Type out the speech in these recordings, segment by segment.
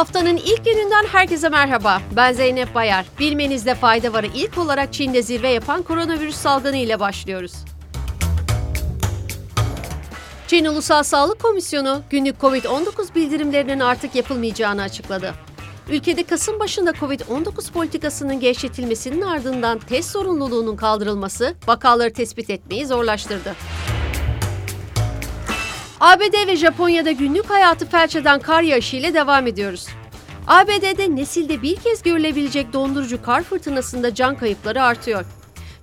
Haftanın ilk gününden herkese merhaba. Ben Zeynep Bayar. Bilmenizde fayda varı ilk olarak Çin'de zirve yapan koronavirüs salgını ile başlıyoruz. Çin Ulusal Sağlık Komisyonu günlük COVID-19 bildirimlerinin artık yapılmayacağını açıkladı. Ülkede Kasım başında COVID-19 politikasının gevşetilmesinin ardından test zorunluluğunun kaldırılması vakaları tespit etmeyi zorlaştırdı. ABD ve Japonya'da günlük hayatı felç eden kar yağışı ile devam ediyoruz. ABD'de nesilde bir kez görülebilecek dondurucu kar fırtınasında can kayıpları artıyor.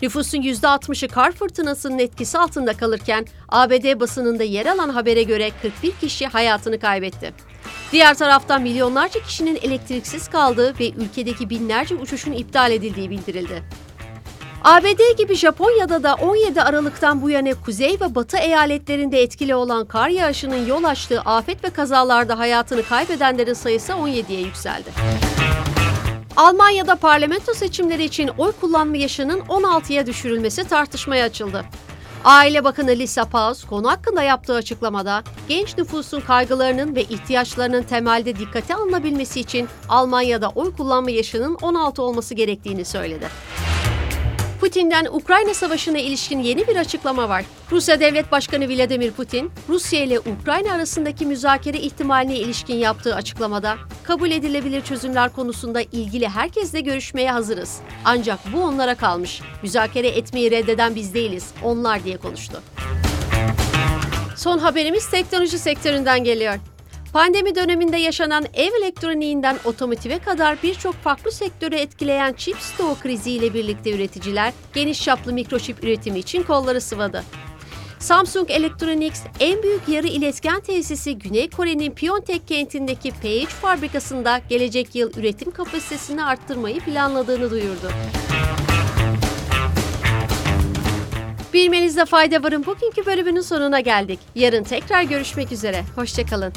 Nüfusun %60'ı kar fırtınasının etkisi altında kalırken ABD basınında yer alan habere göre 41 kişi hayatını kaybetti. Diğer taraftan milyonlarca kişinin elektriksiz kaldığı ve ülkedeki binlerce uçuşun iptal edildiği bildirildi. ABD gibi Japonya'da da 17 Aralık'tan bu yana kuzey ve batı eyaletlerinde etkili olan kar yağışının yol açtığı afet ve kazalarda hayatını kaybedenlerin sayısı 17'ye yükseldi. Almanya'da parlamento seçimleri için oy kullanma yaşının 16'ya düşürülmesi tartışmaya açıldı. Aile Bakanı Lisa Paus konu hakkında yaptığı açıklamada genç nüfusun kaygılarının ve ihtiyaçlarının temelde dikkate alınabilmesi için Almanya'da oy kullanma yaşının 16 olması gerektiğini söyledi. Putin'den Ukrayna Savaşı'na ilişkin yeni bir açıklama var. Rusya Devlet Başkanı Vladimir Putin, Rusya ile Ukrayna arasındaki müzakere ihtimaline ilişkin yaptığı açıklamada, kabul edilebilir çözümler konusunda ilgili herkesle görüşmeye hazırız. Ancak bu onlara kalmış. Müzakere etmeyi reddeden biz değiliz, onlar diye konuştu. Son haberimiz teknoloji sektöründen geliyor. Pandemi döneminde yaşanan ev elektroniğinden otomotive kadar birçok farklı sektörü etkileyen çip stoğu kriziyle birlikte üreticiler geniş çaplı mikroçip üretimi için kolları sıvadı. Samsung Electronics en büyük yarı iletken tesisi Güney Kore'nin Pyeongtaek kentindeki P3 fabrikasında gelecek yıl üretim kapasitesini arttırmayı planladığını duyurdu. Bilmenizde fayda varın bugünkü bölümünün sonuna geldik. Yarın tekrar görüşmek üzere. Hoşçakalın.